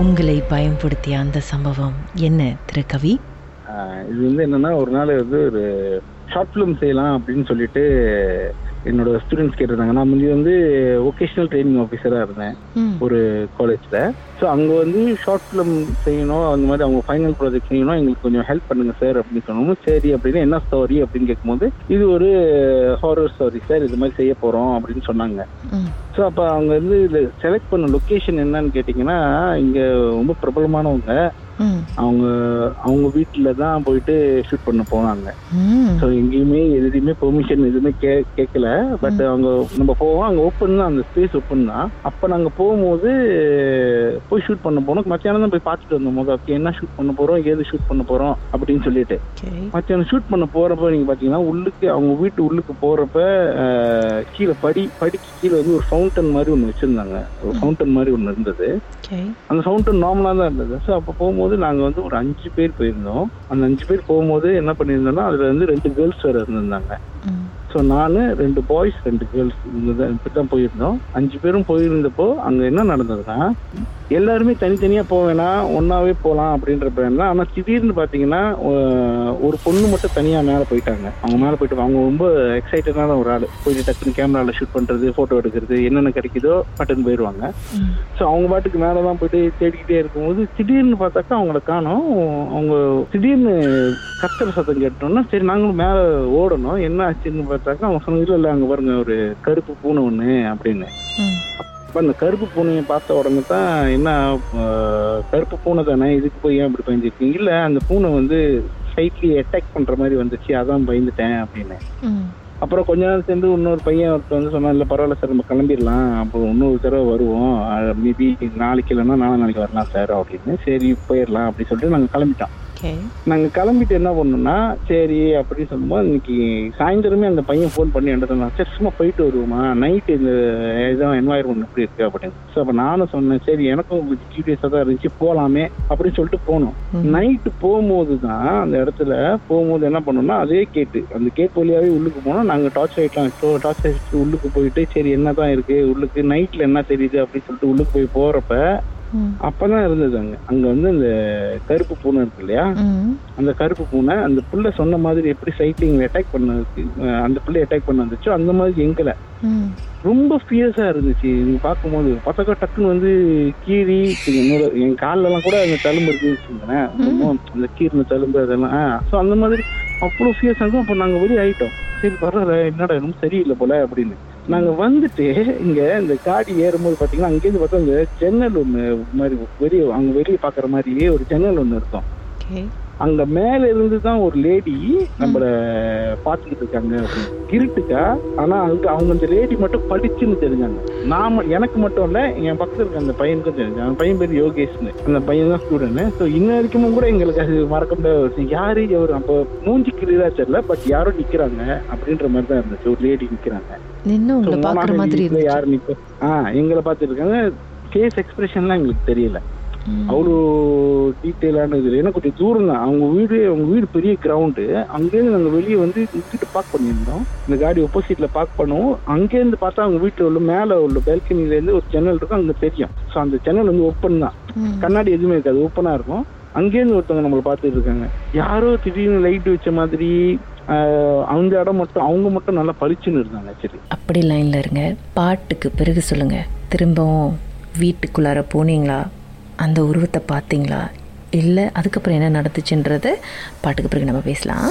உங்களை பயன்படுத்திய அந்த சம்பவம் என்ன திரு கவி? இது வந்து என்னன்னா ஒரு நாள் வந்து ஒரு ஷார்ட் ஃபிலிம் செய்யலாம் அப்படின்னு சொல்லிட்டு என்னோட ஸ்டூடெண்ட்ஸ் கேட்டிருந்தாங்க. நான் முந்தி வந்து ஒகேஷனல் ட்ரைனிங் ஆஃபீஸராக இருந்தேன் ஒரு காலேஜில் ஸோ அங்கே வந்து ஷார்ட் ஃபிலிம் செய்யணும் அந்த மாதிரி அவங்க ஃபைனல் ப்ராஜெக்ட் செய்யணும் எங்களுக்கு கொஞ்சம் ஹெல்ப் பண்ணுங்க சார் அப்படின்னு சொன்னோம். சரி அப்படின்னு என்ன ஸ்டோரி அப்படின்னு கேட்கும்போது இது ஒரு ஹாரர் ஸ்டோரி சார் இது மாதிரி செய்ய போகிறோம் அப்படின்னு சொன்னாங்க. ஸோ அப்போ அவங்க வந்து இதில் செலக்ட் பண்ண லொக்கேஷன் என்னன்னு கேட்டிங்கன்னா இங்கே ரொம்ப பிரபலமானவங்க. அவங்க அவங்க வீட்டில் தான் போயிட்டு ஷூட் பண்ண போனாங்க. ஸோ எங்கேயுமே எதுலையுமே பெர்மிஷன் எதுவுமே கே கேட்கல பட் அவங்க நம்ம போவோம். அங்கே ஓப்பன் தான். அந்த ஸ்பேஸ் ஓப்பன் தான். அப்போ நாங்கள் போகும்போது போய் ஷூட் பண்ண போனோம். மத்தியானம் தான் போய் பார்த்துட்டு வந்தோம். போது ஓகே என்ன ஷூட் பண்ண போகிறோம் ஏது ஷூட் பண்ண போகிறோம் அப்படின்னு சொல்லிட்டு. மத்தியானம் ஷூட் பண்ண போகிறப்ப நீங்கள் பார்த்தீங்கன்னா உள்ளுக்கு அவங்க வீட்டு உள்ளுக்கு போகிறப்ப கீழே படி படிக்கு கீழே வந்து ஒரு ஃபவுண்டன் மாதிரி ஒன்று வச்சுருந்தாங்க. ஒரு ஃபவுண்டன் மாதிரி ஒன்று இருந்தது. அந்த ஃபவுண்டன் நார்மலாக தான் இருந்தது. ஸோ அப்போ போகும்போது நாங்கள் வந்து ஒரு அஞ்சு பேர் போயிருந்தோம். அந்த அஞ்சு பேர் போகும்போது என்ன பண்ணியிருந்தோம்னா அதில் வந்து ரெண்டு கேர்ள்ஸ் வேறு இருந்திருந்தாங்க. ஸோ நான் ரெண்டு பாய்ஸ் ரெண்டு கேர்ள்ஸ் இப்படி தான் போயிருந்தோம். அஞ்சு பேரும் போயிருந்தப்போ அங்கே என்ன நடந்ததுன்னா எல்லாருமே தனித்தனியாக போவேனா ஒன்றாவே போகலாம் அப்படின்ற பிளான் தான். ஆனால் திடீர்னு பார்த்தீங்கன்னா ஒரு பொண்ணு மட்டும் தனியாக மேலே போயிட்டாங்க. அவங்க மேலே போயிட்டு அவங்க ரொம்ப எக்ஸைட்டடான ஒரு ஆள். போயிட்டு டக்குன்னு கேமராவில் ஷூட் பண்ணுறது ஃபோட்டோ எடுக்கிறது என்னென்ன கிடைக்குதோ பட்டுன்னு போயிடுவாங்க ஸோ அவங்க பாட்டுக்கு மேலே தான் போயிட்டு தேடிக்கிட்டே இருக்கும்போது திடீர்னு பார்த்தாக்கா அவங்கள காணோம். அவங்க திடீர்னு கத்துற சத்தம் கேட்டோம்னா சரி நாங்களும் மேலே ஓடணும். என்ன ஆச்சுன்னு பார்த்தாக்கா அவங்க சொன்னாங்க இல்லை இல்லை அங்கே பாருங்க ஒரு கருப்பு பூனை ஒன்று அப்படின்னு. அப்போ அந்த கருப்பு பூனையை பார்த்த உடனே தான் என்ன கருப்பு பூனை தானே இதுக்கு போய் ஏன் இப்படி பயந்துருக்கீங்க? இல்லை அந்த பூனை வந்து சைட்லி அட்டாக் பண்ணுற மாதிரி வந்துச்சு அதான் பயந்துட்டேன் அப்படின்னு. அப்புறம் கொஞ்ச நேரம் சேர்ந்து இன்னொரு பையன் ஒருத்தர் வந்து சொன்னா இல்லை பரவாயில்ல சார் நம்ம கிளம்பிடலாம் அப்போ இன்னொரு தடவை வருவோம் மேபி நாளைக்கு இல்லைன்னா நாளை நாளைக்கு வரலாம் சார் அப்படின்னு. சரி போயிடலாம் அப்படின்னு சொல்லிட்டு நாங்கள் கிளம்பிட்டோம். நாங்கள் கிளம்பிட்டு என்ன பண்ணோம்னா சரி அப்படின்னு சொல்லும்போது இன்னைக்கு சாயந்தரமே அந்த பையன் ஃபோன் பண்ணி என்ன சொன்னான் சரி சும்மா போயிட்டு வருவோமா? நைட்டு இந்த இதான் என்வாயர்மெண்ட் எப்படி இருக்கு அப்படின்னு. ஸோ அப்போ நானும் சொன்னேன் சரி எனக்கும் கியூரியஸாக தான் இருந்துச்சு போகலாமே அப்படின்னு சொல்லிட்டு போனோம். நைட்டு போகும்போது தான் அந்த இடத்துல போகும்போது என்ன பண்ணோம்னா அதே கேட்டு அந்த கேட் வழியாவே உள்ளுக்கு போனோம். நாங்கள் டார்ச் லைட்லாம் டார்ச் லைட் உள்ளுக்கு போயிட்டு சரி என்ன தான் இருக்கு உள்ளுக்கு நைட்ல என்ன தெரியுது அப்படின்னு சொல்லிட்டு உள்ளுக்கு போய் போறப்ப ம், அப்பதான் இருந்தது அங்க. அங்க வந்து அந்த கருப்பு பூனை இருக்கு இல்லையா? அந்த கருப்பு பூனை அந்த புள்ள சொன்ன மாதிரி எப்படி சைக்கிளிங்ல அட்டாக் பண்ண அந்த பிள்ளை அட்டாக் பண்ண வந்துச்சோ அந்த மாதிரி எங்கல. ம், ரொம்ப ஃபியர்ஸா இருந்துச்சு. நீங்க பார்க்கும்போது பார்த்தாக்கா டக்குன்னு வந்து கீறி என்னோட என் கால்ல எல்லாம் கூட அந்த தழும்பு இருக்குன்னு அந்த கீரின தழும்பு அதெல்லாம் ஸோ அந்த மாதிரி அவ்வளோ ஃபியர்ஸ் ஆகும் அப்போ நாங்கள் வெளியே ஆயிட்டோம். சரி பரவாயில்ல என்னடா இன்னும் சரியில்லை போல அப்படின்னு. நாங்கள் வந்துட்டு இங்க இந்த காடி ஏறும்போது பார்த்தீங்கன்னா அங்கேருந்து பார்த்தா அந்த ஜன்னல் ஒன்று மாதிரி வெளியே அங்கே வெளியே பார்க்குற மாதிரியே ஒரு ஜன்னல் ஒன்று இருக்கும். அங்க மேல இருந்து தான் ஒரு லேடி நம்மள பாத்துக்கிட்டு இருக்காங்க. இருட்டுக்கா ஆனா அங்க அவங்க அந்த லேடி மட்டும் படிச்சுன்னு தெரிஞ்சாங்க. நான் ம- எனக்கு மட்டும் இல்ல என் பக்கத்துல இருக்க அந்த பையனுக்கும் தெரிஞ்சு அந்த பையன் பேர் யோகேஷ்னு. அந்த பையன் தான் ஸ்டூடெண்ட் ஸோ இன்ன வரைக்கும் கூட எங்களுக்கு அது மறக்க முடியாத ஒரு. யாரு அவர் அப்போ மூஞ்சி கிளியரா தெரியல பட் யாரோ நிக்கிறாங்க அப்படின்ற மாதிரி தான் இருந்துச்சு. ஒரு லேடி நிக்கிறாங்க. நின்னு உங்களை பாக்குற மாதிரி யாரு நிக்க ஆ எங்களை பார்த்துட்டு இருக்காங்க. ஃபேஸ் எக்ஸ்பிரஷன்லாம் எங்களுக்கு தெரியல. அவ்வளோ டீட்டெயிலான இது ஏன்னா கொஞ்சம் தூரம் தான் அவங்க வீடு அவங்க வீடு பெரிய கிரவுண்டு அங்கேருந்து நாங்கள் வெளியே வந்து நிறுத்திட்டு பார்க் பண்ணியிருந்தோம். இந்த காடி ஒப்போசிட்ல பார்க் பண்ணுவோம். அங்கேருந்து பார்த்தா அவங்க வீட்டில் உள்ள மேலே உள்ள பால்கனிலேருந்து ஒரு ஜன்னல் இருக்கும். அங்கே தெரியும். ஸோ அந்த ஜன்னல் வந்து ஓப்பன் தான். கண்ணாடி எதுவுமே இருக்காது. ஓப்பனாக இருக்கும். அங்கேருந்து ஒருத்தவங்க நம்மளை பார்த்துட்டு இருக்காங்க. யாரோ திடீர்னு லைட் வச்ச மாதிரி அந்த இடம் மட்டும் அவங்க மட்டும் நல்லா பளிச்சுன்னு இருந்தாங்க ஆக்சுவலி அப்படி லைன்ல இருங்க. பாட்டுக்கு பிறகு சொல்லுங்க. திரும்பவும் வீட்டுக்குள்ளார போனீங்களா? அந்த உருவத்தை பார்த்தீங்களா? இல்லை அதுக்கப்புறம் என்ன நடந்துச்சுன்றத பாட்டுக்கு பிறகு நம்ம பேசலாம்.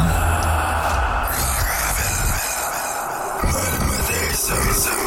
Some, some, some.